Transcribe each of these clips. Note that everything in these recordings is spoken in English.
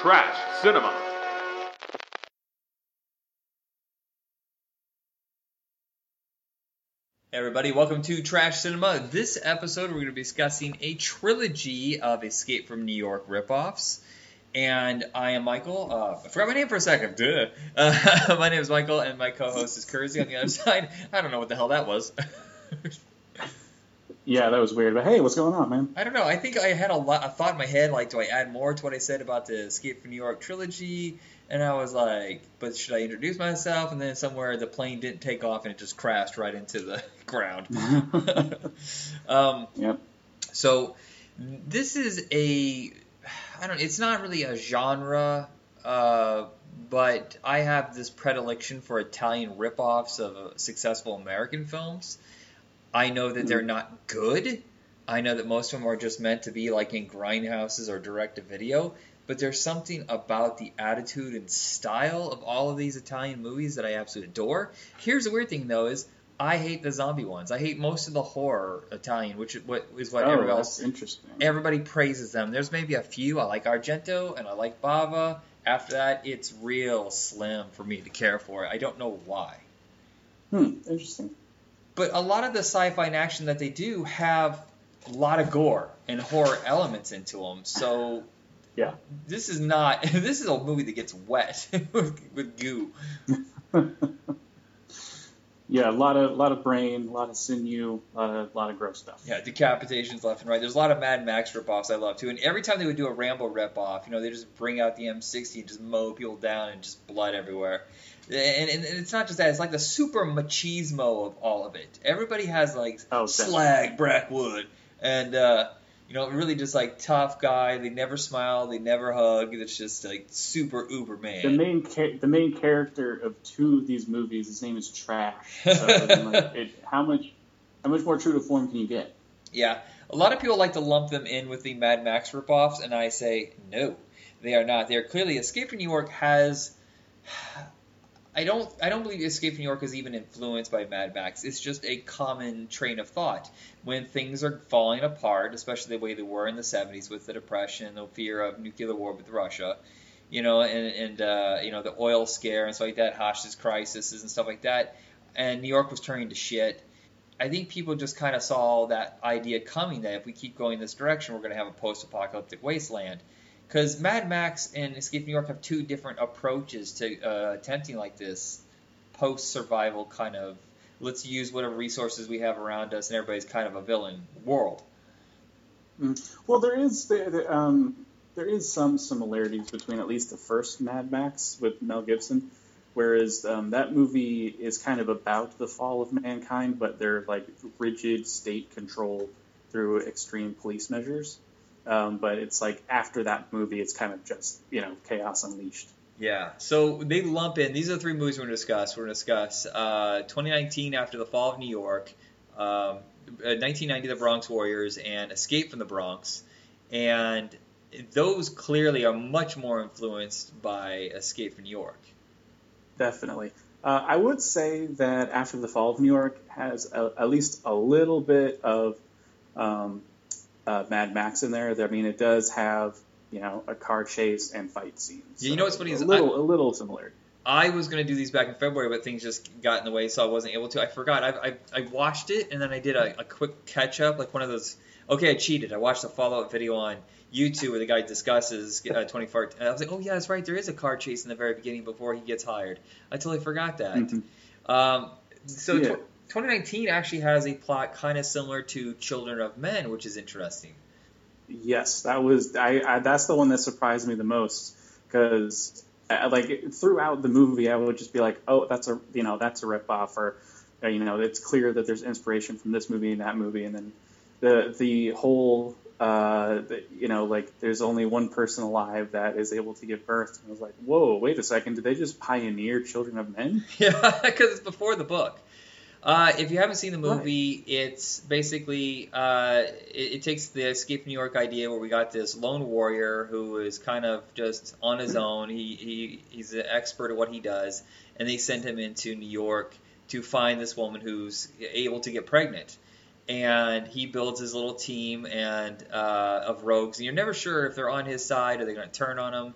Trash Cinema. Hey everybody, welcome to Trash Cinema. This episode, we're going to be discussing a trilogy of Escape from New York ripoffs. And I am Michael. Uh, I forgot my name for a second. Duh. Uh, my name is Michael, and my co-host is Kersey on the other side. I don't know what the hell that was. Yeah, that was weird. But hey, what's going on, man? I don't know. I think I had a lot. a thought in my head, like, do I add more to what I said about the Escape from New York trilogy? And I was like, but should I introduce myself? And then somewhere the plane didn't take off and it just crashed right into the ground. um, Yep. so this is a, I don't. It's not really a genre, uh, but I have this predilection for Italian ripoffs of successful American films. I know that they're not good. I know that most of them are just meant to be like in grindhouses or direct to video. But there's something about the attitude and style of all of these Italian movies that I absolutely adore. Here's the weird thing though is I hate the zombie ones. I hate most of the horror Italian, which is what is what oh, everybody else interesting. everybody praises them. There's maybe a few. I like Argento and I like Bava. After that, it's real slim for me to care for. I don't know why. Hmm, interesting. But a lot of the sci-fi and action that they do have a lot of gore and horror elements into them. So Yeah. this is not. This is a movie that gets wet with, with goo. Yeah, a lot of lot of brain, a lot of sinew, a lot of, lot of gross stuff. Yeah, decapitations left and right. There's a lot of Mad Max ripoffs I love too. And every time they would do a Rambo ripoff, you know, they just bring out the M60 and just mow people down and just blood everywhere. And, and, and it's not just that; it's like the super machismo of all of it. Everybody has like Oh, slag Brackwood, and uh, you know, really just like tough guy. They never smile, they never hug. It's just like super uber man. The main cha- the main character of two of these movies, his name is Trash. So, like, it, how much how much more true to form can you get? Yeah, a lot of people like to lump them in with the Mad Max ripoffs, and I say no, they are not. They are clearly Escape from New York has. I don't. I don't believe Escape from New York is even influenced by Mad Max. It's just a common train of thought when things are falling apart, especially the way they were in the '70s with the Depression, the fear of nuclear war with Russia, you know, and and uh, you know the oil scare and stuff like that, hostage crises and stuff like that, and New York was turning to shit. I think people just kind of saw that idea coming that if we keep going this direction, we're going to have a post-apocalyptic wasteland. Because Mad Max and Escape New York have two different approaches to uh, attempting like this post-survival kind of let's use whatever resources we have around us and everybody's kind of a villain world. Well, there is um, there is some similarities between at least the first Mad Max with Mel Gibson, whereas um, that movie is kind of about the fall of mankind, but they're like rigid state control through extreme police measures. Um, but it's like after that movie, it's kind of just you know chaos unleashed. Yeah, so they lump in. These are the three movies we're going to discuss. We're going to discuss uh, 2019 After the Fall of New York, um, uh, 1990 The Bronx Warriors, and Escape from the Bronx. And those clearly are much more influenced by Escape from New York. Definitely. Uh, I would say that After the Fall of New York has a, at least a little bit of um, uh, Mad Max in there. I mean, it does have you know a car chase and fight scenes. Yeah, you know what's funny a is little a little similar. I was going to do these back in February, but things just got in the way, so I wasn't able to. I forgot. I, I, I watched it, and then I did a, a quick catch up, like one of those. Okay, I cheated. I watched a follow up video on YouTube where the guy discusses uh, 24. And I was like, oh yeah, that's right. There is a car chase in the very beginning before he gets hired. I totally forgot that. Mhm. Um, so Yeah. tw- 2019 actually has a plot kind of similar to Children of Men, which is interesting. Yes, that was I, I. That's the one that surprised me the most because like throughout the movie, I would just be like, oh, that's a you know that's a ripoff or uh, you know it's clear that there's inspiration from this movie and that movie, and then the the whole uh, you know like there's only one person alive that is able to give birth, and I was like, whoa, wait a second, did they just pioneer Children of Men? Yeah, because it's before the book. Uh, if you haven't seen the movie, it's basically uh, it, it takes the Escape from New York idea where we got this lone warrior who is kind of just on his own. He, he he's an expert at what he does, and they send him into New York to find this woman who's able to get pregnant. And he builds his little team and uh, of rogues, and you're never sure if they're on his side or they're going to turn on him.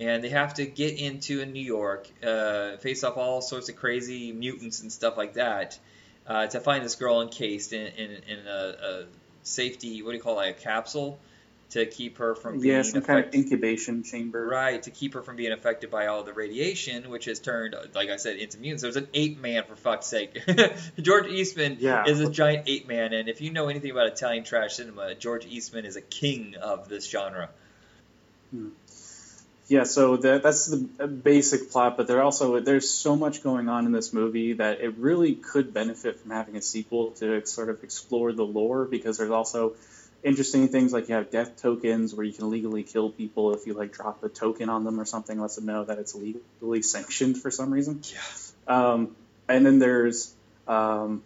And they have to get into New York, uh, face off all sorts of crazy mutants and stuff like that, uh, to find this girl encased in in, in a, a safety. What do you call it? A capsule to keep her from being Yeah, some kind of incubation chamber. Right, to keep her from being affected by all the radiation, which has turned, like I said, into mutants. There's an ape man, for fuck's sake. George Eastman Yeah. is a giant ape man, and if you know anything about Italian trash cinema, George Eastman is a king of this genre. Yeah, so that that's the basic plot, but there also there's so much going on in this movie that it really could benefit from having a sequel to sort of explore the lore because there's also interesting things like you have death tokens where you can legally kill people if you like drop a token on them or something lets them know that it's legally sanctioned for some reason. Yeah. Um, and then there's um,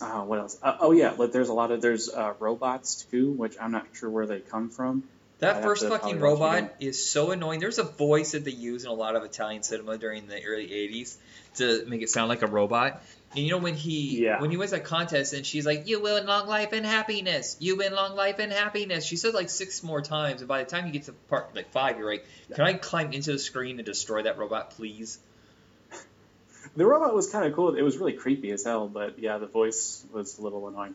uh, what else? Uh, oh yeah, like there's a lot of there's uh, robots too, which I'm not sure where they come from. That first fucking probably watch it robot is so annoying. There's a voice that they use in a lot of Italian cinema during the early '80s to make it sound like a robot. And you know when he Yeah. when he wins that contest and she's like, "You win long life and happiness. You win long life and happiness." She says like six more times, and by the time you get to part like five, you're like, "Can I climb into the screen and destroy that robot, please?" The robot was kind of cool. It was really creepy as hell, but yeah, the voice was a little annoying.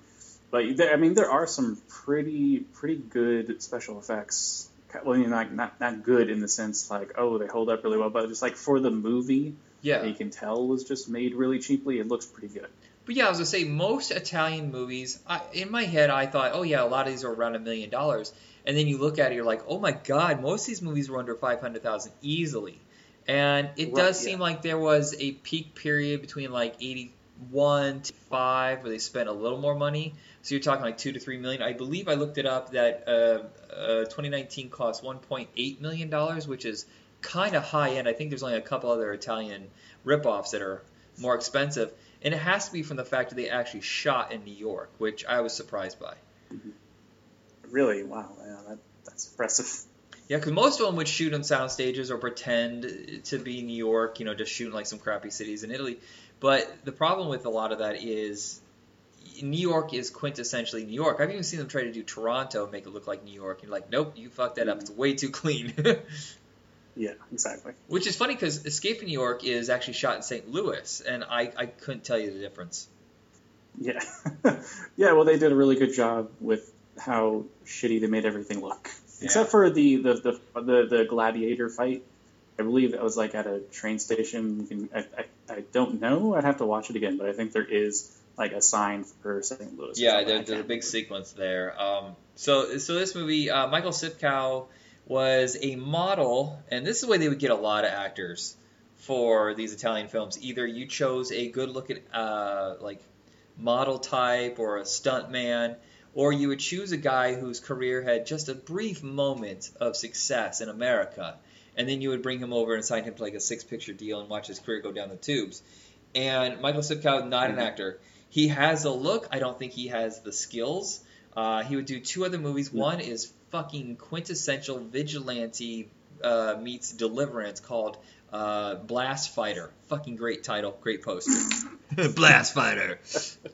But there, I mean, there are some pretty pretty good special effects. Well, you know, not, not not good in the sense like oh they hold up really well, but just like for the movie, Yeah. you can tell was just made really cheaply. It looks pretty good. But yeah, I was gonna say most Italian movies. I, in my head, I thought, oh yeah, a lot of these are around a million dollars. And then you look at it, you're like, oh my god, most of these movies were under five hundred thousand easily. And it Right, does yeah. seem like there was a peak period between like eighty one to five where they spent a little more money. So you're talking like two to three million. I believe I looked it up that uh, uh, 2019 cost 1.8 million dollars, which is kind of high end. I think there's only a couple other Italian ripoffs that are more expensive, and it has to be from the fact that they actually shot in New York, which I was surprised by. Really, wow, yeah, that, that's impressive. Yeah, because most of them would shoot on sound stages or pretend to be New York, you know, just shooting like some crappy cities in Italy. But the problem with a lot of that is New York is quintessentially New York. I've even seen them try to do Toronto and make it look like New York. And you're like, nope, you fucked that up. It's way too clean. Yeah, exactly. Which is funny because Escape from New York is actually shot in St. Louis, and I, I couldn't tell you the difference. Yeah, yeah. Well, they did a really good job with how shitty they made everything look, except for the the, the the the gladiator fight. I believe that was like at a train station. You can, I, I, I don't know. I'd have to watch it again, but I think there is like a sign for St. Louis. Yeah. There, there's a big sequence there. Um, so, so this movie, uh, Michael Sopkiw was a model, and this is the way they would get a lot of actors for these Italian films. Either you chose a good-looking, uh, like model type or a stunt man, or you would choose a guy whose career had just a brief moment of success in America, and then you would bring him over and sign him to like a six-picture deal and watch his career go down the tubes. And Michael Sopkiw, is not an Mhm. actor. He has a look. I don't think he has the skills. Uh, he would do two other movies. Yeah. One is fucking quintessential vigilante uh, meets Deliverance called uh, Blast Fighter. Fucking great title, great poster. Blast Fighter,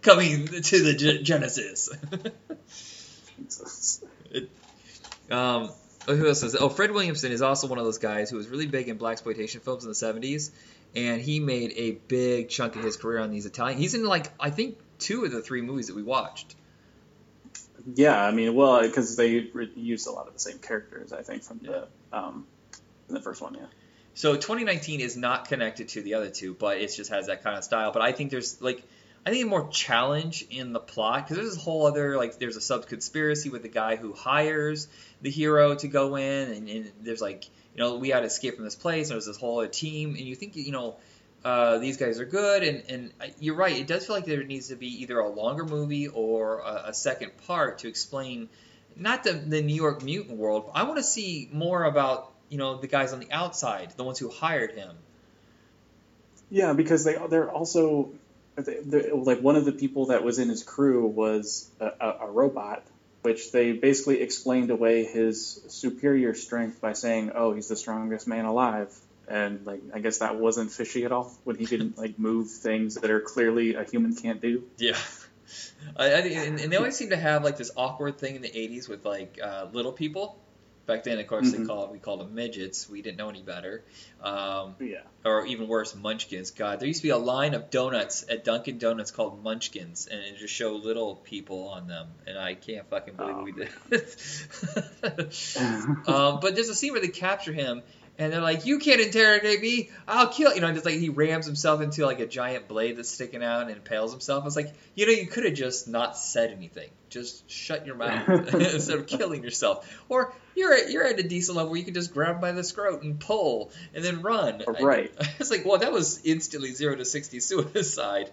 coming to the Ge- Genesis. Jesus. Um, oh, who else is? Oh, Fred Williamson is also one of those guys who was really big in black exploitation films in the '70s, and he made a big chunk of his career on these Italian. He's in like I think two of the three movies that we watched. Yeah, I mean, well, because they re- used a lot of the same characters, I think, from the um, the first one. Yeah. So 2019 is not connected to the other two, but it just has that kind of style. But I think there's like I think more challenge in the plot because there's this whole other like there's a sub conspiracy with the guy who hires the hero to go in, and, and there's like you know we had to escape from this place, and there's this whole other team, and you think you know. Uh, these guys are good, and, and you're right. It does feel like there needs to be either a longer movie or a, a second part to explain not the, the New York mutant world. I want to see more about you know the guys on the outside, the ones who hired him. Yeah, because they they're also like one of the people that was in his crew was a, a, robot, which they basically explained away his superior strength by saying, "Oh, he's the strongest man alive." And like, I guess that wasn't fishy at all when he can like move things that are clearly a human can't do. Yeah. I, I, and, and they always seem to have like this awkward thing in the 80s with like uh, little people. Back then, of course, they Mhm. call we called them midgets. We didn't know any better. Um, Yeah. or even worse, munchkins. God, there used to be a line of donuts at Dunkin' Donuts called Munchkins, and it just showed little people on them, and I can't fucking believe Oh, we did. um, but there's a scene where they capture him, and they're like, "You can't interrogate me. I'll kill." You know, just like he rams himself into like a giant blade that's sticking out and impales himself. I was like, you know, you could have just not said anything. Just shut your mouth instead of killing yourself. Or you're at, you're at a decent level where you can just grab by the scrot and pull and then run. Right. I, was like, well, that was instantly zero to sixty suicide.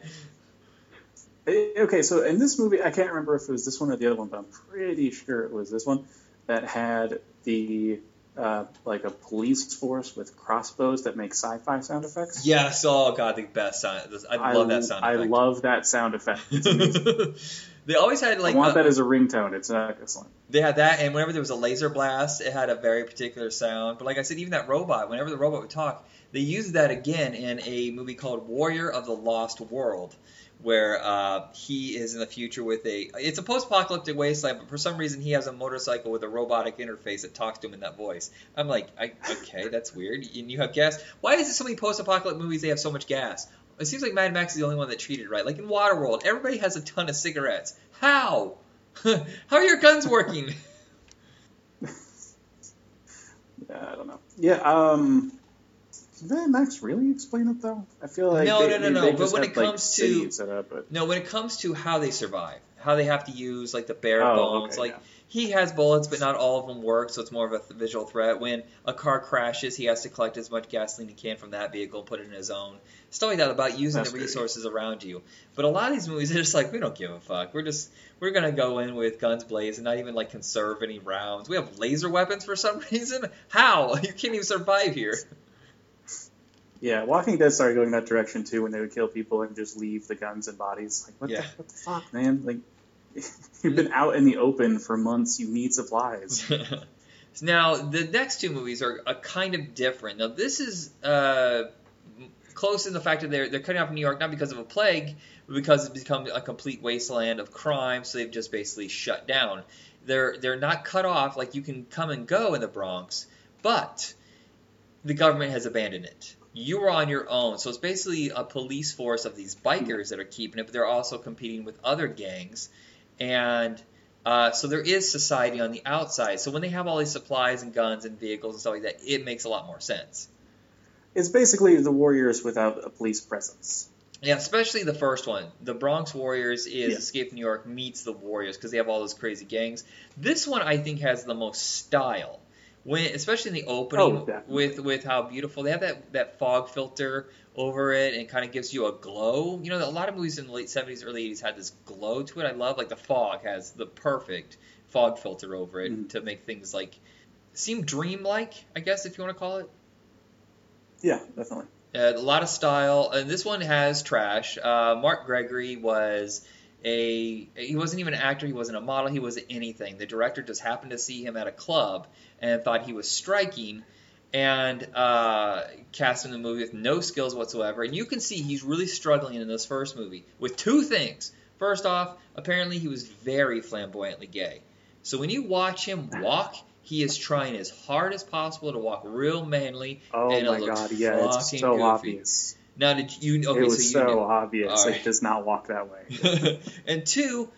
Eh, Okay, so in this movie, I can't remember if it was this one or the other one, but I'm pretty sure it was this one that had the uh, like a police force with crossbows that make sci-fi sound effects. Yes. Oh god, the best sound. I love that sound I effect. love that sound effect. They always had like I want a- that as a ringtone. It's uh, excellent. They had that, and whenever there was a laser blast, it had a very particular sound. But like I said, even that robot, whenever the robot would talk, they used that again in a movie called Warrior of the Lost World, where uh, he is in the future with a. It's a post-apocalyptic wasteland, but for some reason he has a motorcycle with a robotic interface that talks to him in that voice. I'm like, I, okay, that's weird. And you have gas. Why is it so many post-apocalyptic movies they have so much gas? It seems like Mad Max is the only one that treated right. Like in Waterworld, everybody has a ton of cigarettes. How? How are your guns working? Yeah, I don't know. Yeah. Um. Did Mad Max really explain it though? I feel like No, they, no, no, they no, but when have, it like, comes to- set up, but No, when it comes to how they survive, how they have to use like the bare Oh, bones, okay, like yeah. he has bullets, but not all of them work, so it's more of a th- visual threat. When a car crashes, he has to collect as much gasoline he can from that vehicle and put it in his own. Stuff like that about using That's the great. resources around you. But a lot of these movies are just like we don't give a fuck. We're just we're gonna go in with guns blazing, not even like conserve any rounds. We have laser weapons for some reason. How you can't even survive here. Yeah, Walking Dead started going that direction too, when they would kill people and just leave the guns and bodies. Like, what, Yeah. the, what the fuck, man? Like, you've been out in the open for months. You need supplies. now the next two movies are a kind of different. Now this is uh, close in the fact that they're they're cutting off New York not because of a plague, but because it's become a complete wasteland of crime. So they've just basically shut down. They're they're not cut off like you can come and go in the Bronx, but the government has abandoned it. You are on your own, so it's basically a police force of these bikers that are keeping it, but they're also competing with other gangs, and uh, so there is society on the outside. So when they have all these supplies and guns and vehicles and stuff like that, it makes a lot more sense. it's basically the Warriors without a police presence. Yeah, especially the first one. The Bronx Warriors is Yeah. Escape from New York meets the Warriors because they have all those crazy gangs. This one I think has the most style. When especially in the opening Oh, with with how beautiful they have that that fog filter over it and kind of gives you a glow. You know, a lot of movies in the late 70s early 80s had this glow to it. I love like the fog has the perfect fog filter over it Mhm. to make things like seem dreamlike, I guess if you want to call it. Yeah, definitely. Uh, a lot of style. And this one has trash. Uh, Mark Gregory was a he wasn't even an actor. He wasn't a model. He wasn't anything. The director just happened to see him at a club and thought he was striking. And uh, cast him in the movie with no skills whatsoever. And you can see he's really struggling in this first movie with two things. First off, apparently he was very flamboyantly gay. So when you watch him walk, he is trying as hard as possible to walk real manly Oh and it my looks god, yeah, it's so goofy. obvious. Now, did you? Okay, it was so so obvious. All Like, does not walk that way. and two,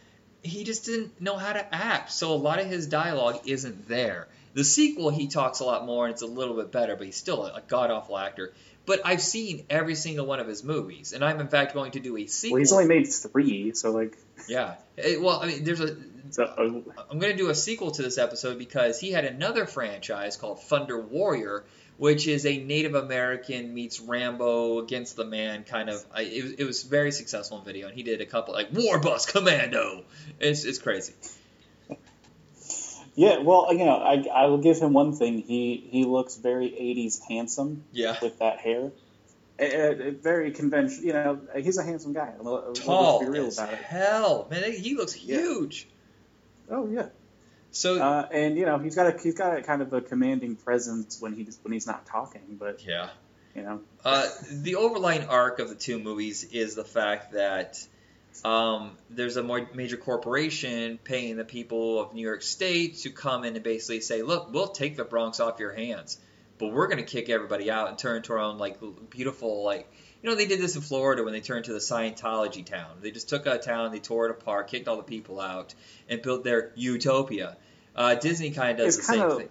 he just didn't know how to act. So a lot of his dialogue isn't there. The sequel, he talks a lot more and it's a little bit better, but he's still a, a god awful actor. But I've seen every single one of his movies, and I'm in fact going to do a sequel. well, he's only made three, so like, yeah. Eh, well, I mean, there's a. so, uh, I'm going to do a sequel to this episode because he had another franchise called Thunder Warrior, which is a Native American meets Rambo against the man kind of. I, it, was, it was very successful in video, and he did a couple like War Bus Commando. It's it's crazy. yeah. Well, you know, I I will give him one thing. He he looks very '80s handsome Yeah, with that hair. Uh, uh, very conventional. You know, he's a handsome guy. Tall be real as hell, man. He looks Yeah. huge. Oh yeah. So Uh, and you know, he's got a he's got a kind of a commanding presence when he's when he's not talking, but yeah. you know, Uh, the overlying arc of the two movies is the fact that um, there's a major corporation paying the people of New York State to come in and basically say, look, we'll take the Bronx off your hands, but we're going to kick everybody out and turn into our own like beautiful like you know they did this in Florida when they turned to the Scientology town. They just took a town, they tore it apart, kicked all the people out, and built their utopia. Uh, Disney kind of does It's the same kinda- thing.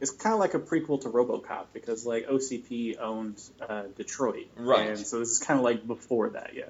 It's kind of like a prequel to RoboCop because like OCP owned uh, Detroit, Right. And so this is kind of like before that, yeah.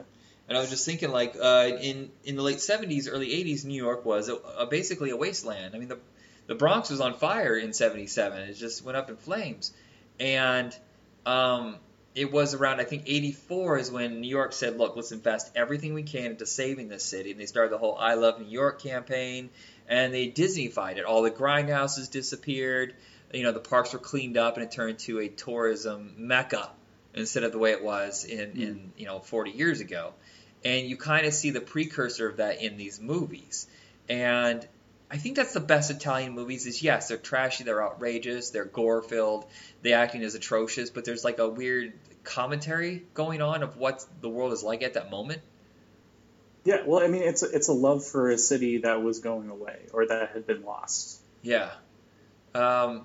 And I was just thinking, like, uh, in in the late '70s, early '80s, New York was a, a, basically a wasteland. I mean, the the Bronx was on fire in '77. It just went up in flames, and um, it was around I think '84 is when New York said, "Look, let's invest everything we can into saving this city." And they started the whole "I Love New York" campaign, and they Disneyfied it. All the grindhouses disappeared. You know, the parks were cleaned up, and it turned into a tourism mecca instead of the way it was in, hmm. in you know 40 years ago. And you kind of see the precursor of that in these movies. And I think that's the best Italian movies is yes, they're trashy, they're outrageous, they're gore filled, the acting is atrocious, but there's like a weird commentary going on of what the world is like at that moment. Yeah, well, I mean, it's a, it's a love for a city that was going away or that had been lost. Yeah. Um,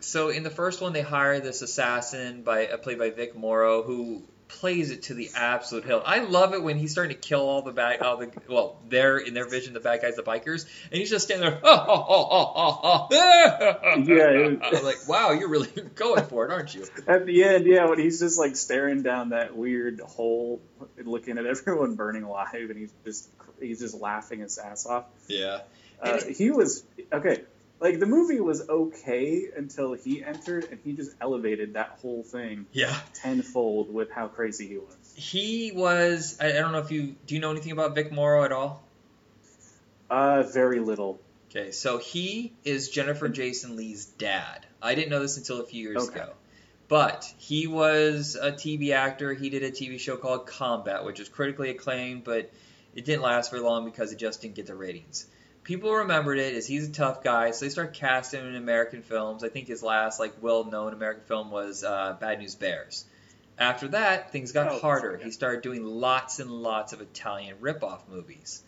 so in the first one, they hire this assassin by uh, played by Vic Morrow, who plays it to the absolute hill. I love it when he's starting to kill all the bad, all the well, they're in their vision, the bad guys, the bikers, and he's just standing there. Oh, oh, oh, oh, oh, oh. Yeah, I'm like wow, you're really going for it, aren't you? At the end, yeah, when he's just like staring down that weird hole, looking at everyone burning alive, and he's just he's just laughing his ass off. Yeah. Uh, he was okay. Like the movie was okay until he entered, and he just elevated that whole thing Yeah. tenfold with how crazy he was. He was. I, I don't know if you do you know anything about Vic Morrow at all. Uh, very little. Okay, so he is Jennifer Jason Leigh's dad. I didn't know this until a few years Okay. ago. But he was a TV actor. He did a TV show called Combat, which was critically acclaimed, but it didn't last very long because it just didn't get the ratings. People remembered it as he's a tough guy, so they start casting him in American films. I think his last like well-known American film was uh, Bad News Bears. After that, things got Oh, harder. He started doing lots and lots of Italian rip-off movies.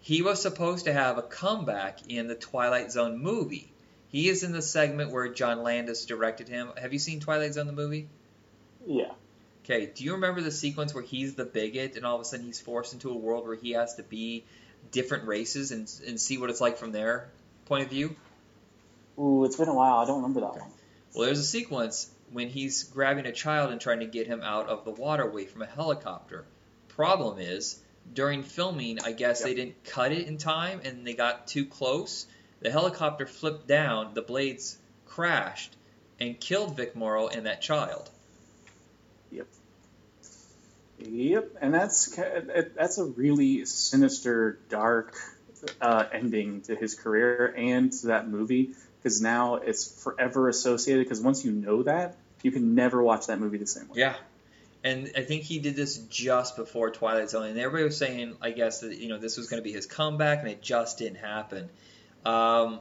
He was supposed to have a comeback in the Twilight Zone movie. He is in the segment where John Landis directed him. Have you seen Twilight Zone the movie? Yeah. Okay, do you remember the sequence where he's the bigot and all of a sudden he's forced into a world where he has to be different races and, and see what it's like from their point of view? Ooh, it's been a while. I don't remember that one. Well, there's a sequence when he's grabbing a child and trying to get him out of the waterway from a helicopter. Problem is, during filming, I guess they didn't cut it in time and they got too close. The helicopter flipped down, the blades crashed, and killed Vic Morrow and that child. Yep, and that's that's a really sinister, dark uh, ending to his career and to that movie because now it's forever associated. Because once you know that, you can never watch that movie the same way. Yeah. And I think he did this just before Twilight Zone, and everybody was saying, I guess that you know this was going to be his comeback, and it just didn't happen. Um,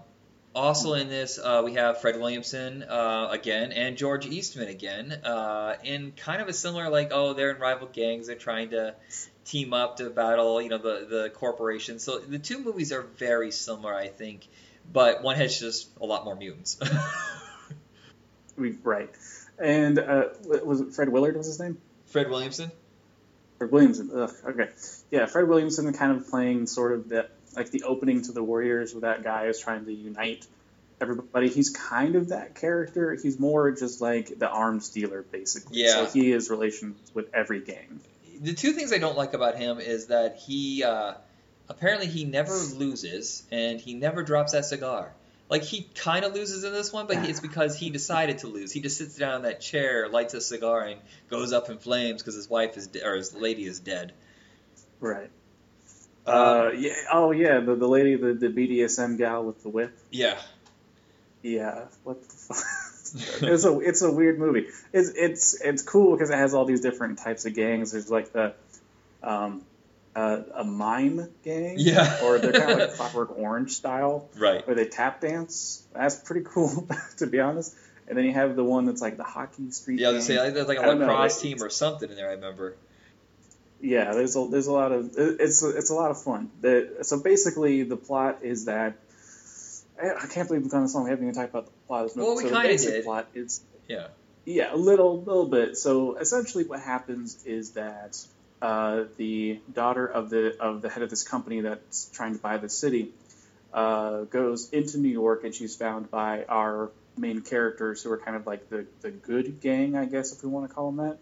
also in this, uh, we have Fred Williamson uh, again and George Eastman again, uh, in kind of a similar like, oh, they're in rival gangs, they're trying to team up to battle, you know, the the corporation. So the two movies are very similar, I think, but one has just a lot more mutants. We, right. And uh, was it Fred Willard was his name? Fred Williamson. Fred Williamson. Ugh, okay. Yeah, Fred Williamson kind of playing sort of that like the opening to the Warriors where that guy is trying to unite everybody. He's kind of that character. He's more just like the arms dealer basically. Yeah. So he has relations with every gang. the two things I don't like about him is that he uh, apparently he never loses and he never drops that cigar. Like he kind of loses in this one, but it's because he decided to lose. He just sits down in that chair, lights a cigar, and goes up in flames because his wife is de- or his lady is dead. Right. Uh, Uh, yeah. Oh, yeah. The the lady, the, the BDSM gal with the whip. yeah, Yeah. What the fuck? it's a it's a weird movie. It's it's it's cool because it has all these different types of gangs. There's like the um uh, a mime gang. Yeah. Or they're kind of like Clockwork Orange style, right. where they tap dance. That's pretty cool, to be honest. And then you have the one that's like the hockey street. Yeah, I was gang. gonna say like, there's like a I don't know, lacrosse team or something in there. I remember. Yeah, there's a there's a lot of it's it's a lot of fun. The, so basically, the plot is that I, can't believe we've gone this long. We haven't even talked about the plot of this movie. Well, we so the kinda basic did. plot is Yeah. yeah, a little little bit. So essentially, what happens is that uh, the daughter of the of the head of this company that's trying to buy the city uh, goes into New York, and she's found by our main characters, who are kind of like the the good gang, I guess, if we want to call them that.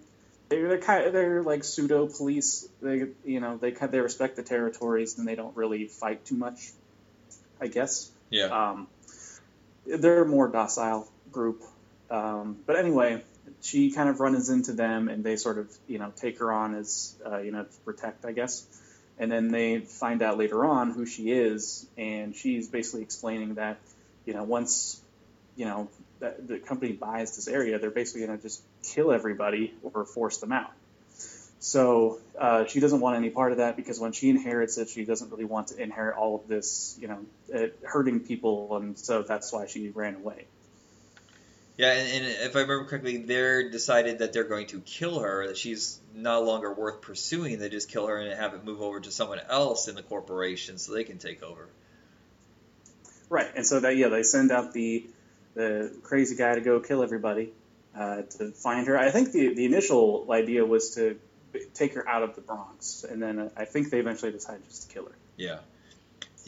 They're they're, kind of, they're like pseudo police. They you know they kind they respect the territories and they don't really fight too much, I guess. Yeah. Um, they're a more docile group. Um, but anyway, she kind of runs into them and they sort of, you know, take her on as, uh, you know, to protect, I guess. And then they find out later on who she is. And she's basically explaining that, you know, once, you know, that the company buys this area, they're basically going to just kill everybody or force them out. So uh, she doesn't want any part of that because when she inherits it, she doesn't really want to inherit all of this, you know, uh, hurting people, and so that's why she ran away. Yeah, and, and if I remember correctly, they're decided that they're going to kill her, that she's no longer worth pursuing. They just kill her and have it move over to someone else in the corporation so they can take over. Right, and so that yeah, they send out the the crazy guy to go kill everybody uh, to find her. I think the the initial idea was to take her out of the Bronx, and then uh, I think they eventually decided just to kill her. Yeah.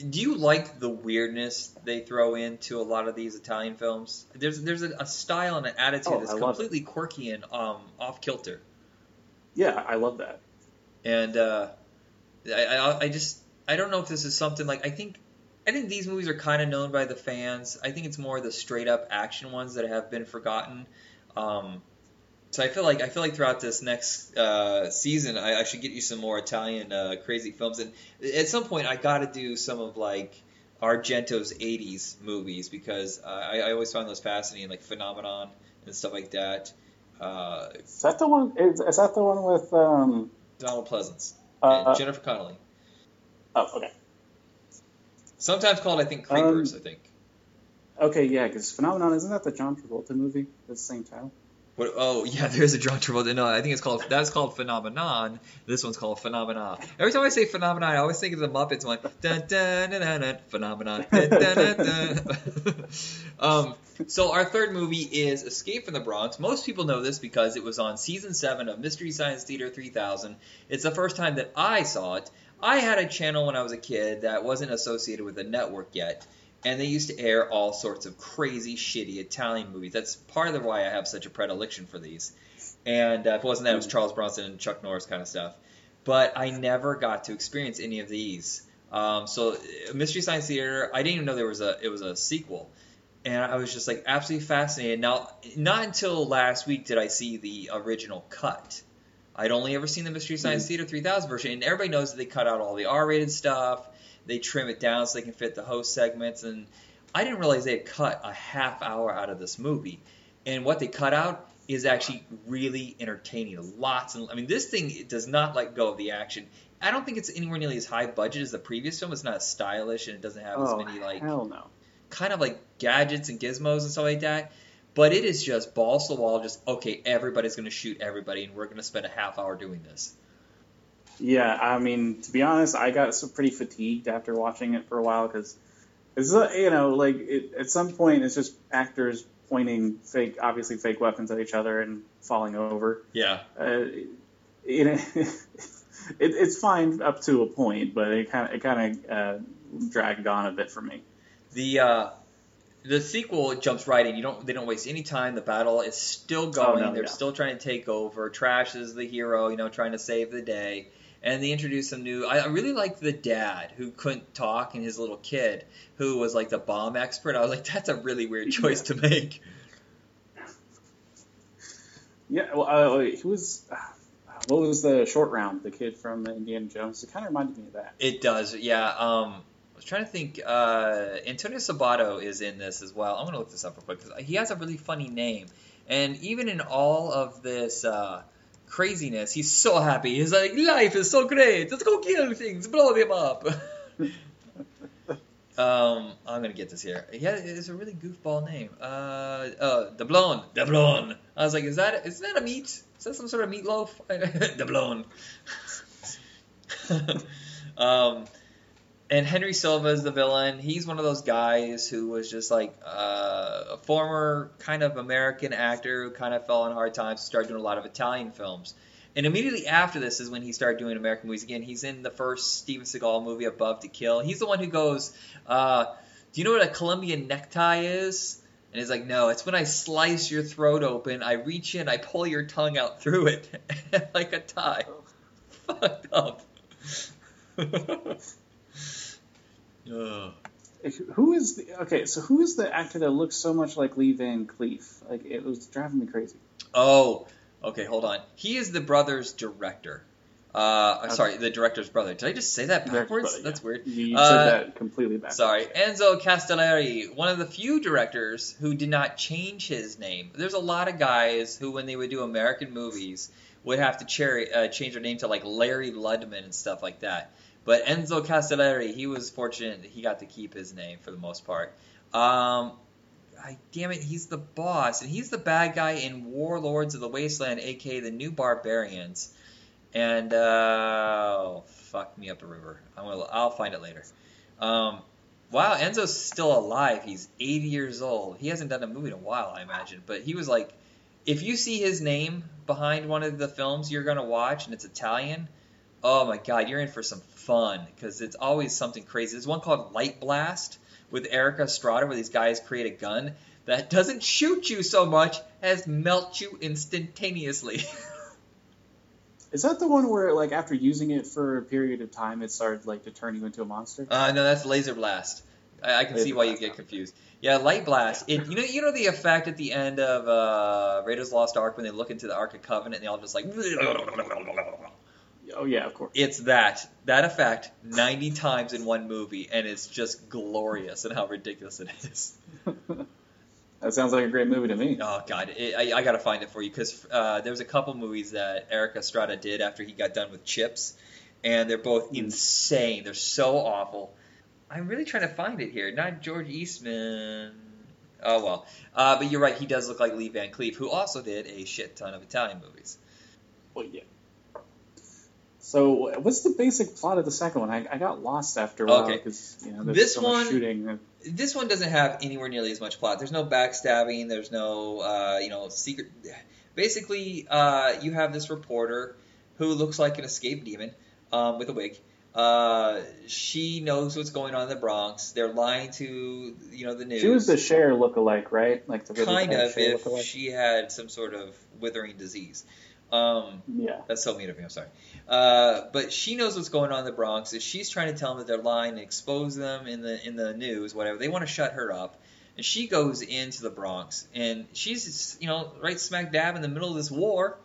Do you like the weirdness they throw into a lot of these Italian films? There's there's a, a style and an attitude Oh, that's completely quirky and um, off kilter. Yeah, I love that. and uh, I, I, I just I don't know if this is something like I think I think these movies are kind of known by the fans. I think it's more the straight up action ones that have been forgotten. Um, so I feel like I feel like throughout this next uh, season, I, I should get you some more Italian uh, crazy films, and at some point I got to do some of like Argento's '80s movies because uh, I, I always find those fascinating, like Phenomenon and stuff like that. Uh, Is that the one? Is, is that the one with? Um, Donald Pleasence uh, and Jennifer Connelly. oh, okay, Sometimes called, I think, Creepers. Um, I think. Okay, yeah, because Phenomenon isn't that the John Travolta movie? The same title. What, oh yeah, there's a John Travolta. No, I think it's called that's called Phenomenon. This one's called Phenomena. Every time I say Phenomenon, I always think of the Muppets one. Dun, dun, dun, dun, dun, phenomenon. Dun, dun, dun, um, so our third movie is Escape from the Bronx. Most people know this because it was on season seven of Mystery Science Theater 3000. It's the first time that I saw it. I had a channel when I was a kid that wasn't associated with a network yet and they used to air all sorts of crazy, shitty Italian movies. That's part of the why I have such a predilection for these. And uh, if it wasn't that, it was Charles Bronson and Chuck Norris kind of stuff. But I never got to experience any of these. Um, so uh, Mystery Science Theater, I didn't even know there was a it was a sequel, and I was just like absolutely fascinated. Now, not until last week did I see the original cut. I'd only ever seen the Mystery Science Theater 3000 version, and everybody knows that they cut out all the R-rated stuff they trim it down so they can fit the host segments. And I didn't realize they had cut a half hour out of this movie. And what they cut out is actually really entertaining. Lots and I mean, this thing does not let go of the action. I don't think it's anywhere nearly as high budget as the previous film. It's not as stylish and it doesn't have oh, as many like hell no. kind of like gadgets and gizmos and stuff like that. But it is just balls to the wall. Just okay, everybody's going to shoot everybody, and we're going to spend a half hour doing this. Yeah, I mean, to be honest, I got so pretty fatigued after watching it for a while because it's uh, you know like it, at some point it's just actors pointing fake, obviously fake weapons at each other and falling over. Yeah. Uh, you know, it, it's fine up to a point, but it kind of it kind of uh, dragged on a bit for me. The uh, the sequel jumps right in. You don't they don't waste any time. The battle is still going. Oh, no, They're yeah. still trying to take over. Trash is the hero, you know, trying to save the day. And they introduced some new. I really liked the dad who couldn't talk and his little kid who was like the bomb expert. I was like, that's a really weird choice to make. Yeah, well, uh, who was uh, what was the short round? The kid from Indiana Jones. It kind of reminded me of that. It does, yeah. Um, I was trying to think. Uh, Antonio Sabato is in this as well. I'm gonna look this up real quick because he has a really funny name, and even in all of this uh, craziness, he's so happy. He's like, life is so great. Let's go kill things, blow them up. um, I'm gonna get this here. Yeah, it's a really goofball name. Uh, uh, Dablon, Dablon. I was like, is that is that a meat? Is that some sort of meatloaf? Dablon. um, and Henry Silva is the villain. He's one of those guys who was just like uh, a former kind of American actor who kind of fell on hard times, started doing a lot of Italian films. And immediately after this is when he started doing American movies again. He's in the first Steven Seagal movie, Above to Kill. He's the one who goes, uh, "Do you know what a Colombian necktie is?" And he's like, "No, it's when I slice your throat open. I reach in, I pull your tongue out through it like a tie." Fucked up. Ugh. Who is the okay? So who is the actor that looks so much like Lee Van Cleef? Like it was driving me crazy. Oh, okay, hold on. He is the brother's director. Uh, I'm Okay. sorry, the director's brother. Did I just say that backwards? Yeah. That's weird. You Uh, said that completely backwards. Sorry, Enzo Castellari, one of the few directors who did not change his name. There's a lot of guys who, when they would do American movies, would have to cherry, uh, change their name to like Larry Ludman and stuff like that. But Enzo Castellari, he was fortunate that he got to keep his name for the most part. Um, I, damn it, he's the boss, and he's the bad guy in Warlords of the Wasteland, aka the New Barbarians. And uh, oh, fuck me up a river. I'm gonna, I'll find it later. Um, wow, Enzo's still alive. He's 80 years old. He hasn't done a movie in a while, I imagine. But he was like, if you see his name behind one of the films you're gonna watch and it's Italian, oh my god, you're in for some fun because it's always something crazy. There's one called Light Blast with Erik Estrada where these guys create a gun that doesn't shoot you so much as melt you instantaneously. Is that the one where like after using it for a period of time, it started like to turn you into a monster? Uh, no, that's laser blast. I, I can see why you get confused. Yeah, light blast. It, you know, you know the effect at the end of uh, Raiders Lost Ark when they look into the Ark of Covenant and they all just like. Oh yeah, of course. It's that that effect ninety times in one movie, and it's just glorious and how ridiculous it is. that sounds like a great movie to me. Oh god, it, I, I gotta find it for you because uh, there was a couple movies that Erik Estrada did after he got done with Chips, and they're both Mm. insane. They're so awful. I'm really trying to find it here. Not George Eastman. Oh well, uh, but you're right. He does look like Lee Van Cleef, who also did a shit ton of Italian movies. Well, yeah. So, what's the basic plot of the second one? I, I got lost after a while Okay. because you know there's This so one- shooting. This one doesn't have anywhere nearly as much plot. There's no backstabbing. There's no, uh, you know, secret. Basically, uh, you have this reporter who looks like an escaped demon um, with a wig. Uh, she knows what's going on in the Bronx. They're lying to, you know, the news. She was the Cher lookalike, right? Like the really kind of Cher if lookalike. she had some sort of withering disease. Um, Yeah. that's so mean of me. I'm sorry. Uh, but she knows what's going on in the Bronx. If she's trying to tell them that they're lying and expose them in the in the news, whatever, they want to shut her up. And she goes into the Bronx, and she's you know right smack dab in the middle of this war,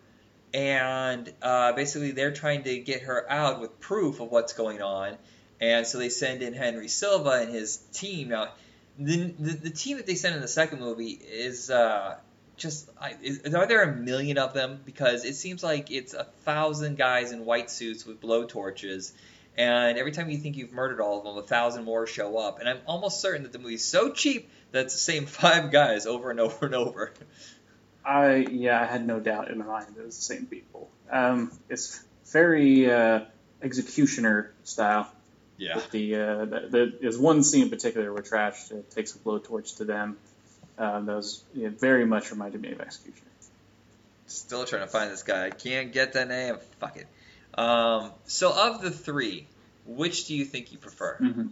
and uh, basically they're trying to get her out with proof of what's going on. And so they send in Henry Silva and his team. Now, the the, the team that they send in the second movie is. Uh, just I, is, are there a million of them? Because it seems like it's a thousand guys in white suits with blowtorches, and every time you think you've murdered all of them, a thousand more show up. And I'm almost certain that the movie's so cheap that it's the same five guys over and over and over. I yeah, I had no doubt in my mind it was the same people. Um, it's very uh, executioner style. Yeah. With the, uh, the, the there's one scene in particular where Trash uh, takes a blowtorch to them. That was yeah, very much reminded me of Executioner. Still trying to find this guy. I can't get the name. Fuck it. Um, so of the three, which do you think you prefer? Mm-hmm.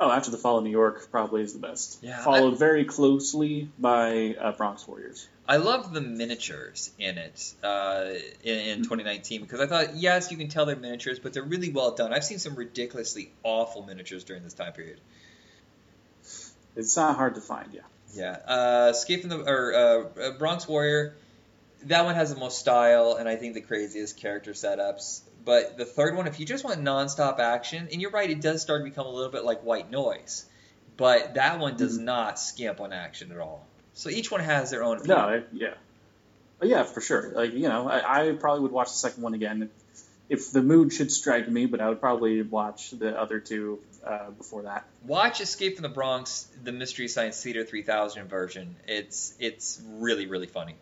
Oh, After the Fall of New York probably is the best. Yeah, Followed very closely by uh, Bronx Warriors. I love the miniatures in it uh, in, in 2019 because I thought, yes, you can tell they're miniatures, but they're really well done. I've seen some ridiculously awful miniatures during this time period. It's not hard to find, yeah. Yeah, uh, Escape from the or uh, uh, Bronx Warrior, that one has the most style and I think the craziest character setups. But the third one, if you just want nonstop action, and you're right, it does start to become a little bit like White Noise, but that one does Mhm. not skimp on action at all. So each one has their own. No, it, yeah. Oh, yeah, for sure. Like, you know, I, I probably would watch the second one again if the mood should strike me, but I would probably watch the other two uh, before that. Watch Escape from the Bronx, the Mystery Science Theater 3000 version. It's it's really really funny.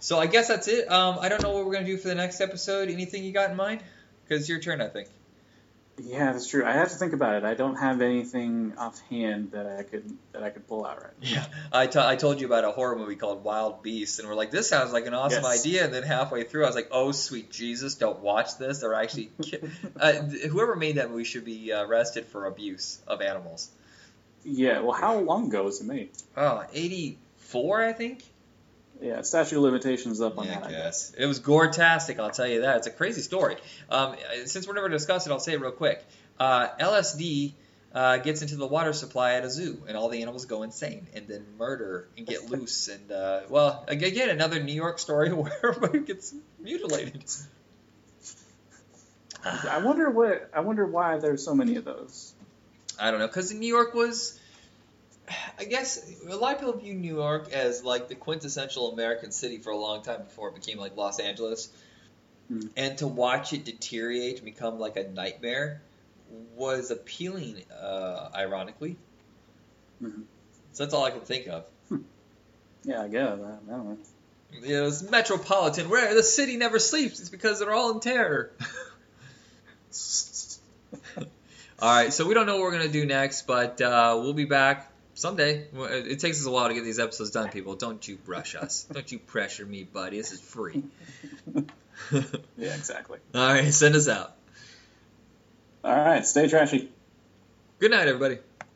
So I guess that's it. Um, I don't know what we're gonna do for the next episode. Anything you got in mind? Because your turn, I think. Yeah, that's true. I have to think about it. I don't have anything offhand that I could that I could pull out right. now. Yeah, I, t- I told you about a horror movie called Wild Beasts, and we're like, this sounds like an awesome Yes. idea. And then halfway through, I was like, oh sweet Jesus, don't watch this. They're actually ki- uh, whoever made that movie should be uh, arrested for abuse of animals. Yeah. Well, how long ago was it made? Oh, 84, I think. Yeah, statute of limitations up on Yeah, that. I guess. guess. It was gore-tastic, I'll tell you that. It's a crazy story. Um, since we're never discussed it, I'll say it real quick. Uh, LSD uh, gets into the water supply at a zoo, and all the animals go insane, and then murder and get loose. And, uh, well, again, another New York story where everybody gets mutilated. I wonder what. I wonder why there's so many of those. I don't know, because New York was, I guess, a lot of people view New York as like the quintessential American city for a long time before it became like Los Angeles. Hmm. And to watch it deteriorate and become like a nightmare was appealing, uh, ironically. Mhm. So that's all I can think of. Yeah, I guess. I, I don't know. It was metropolitan, where the city never sleeps. It's because they're all in terror. All right, so we don't know what we're gonna do next, but uh, we'll be back someday. It it takes us a while to get these episodes done. People, don't you rush us. don't you pressure me, buddy. This is free. Yeah, exactly. All right, send us out. All right, stay trashy. Good night, everybody.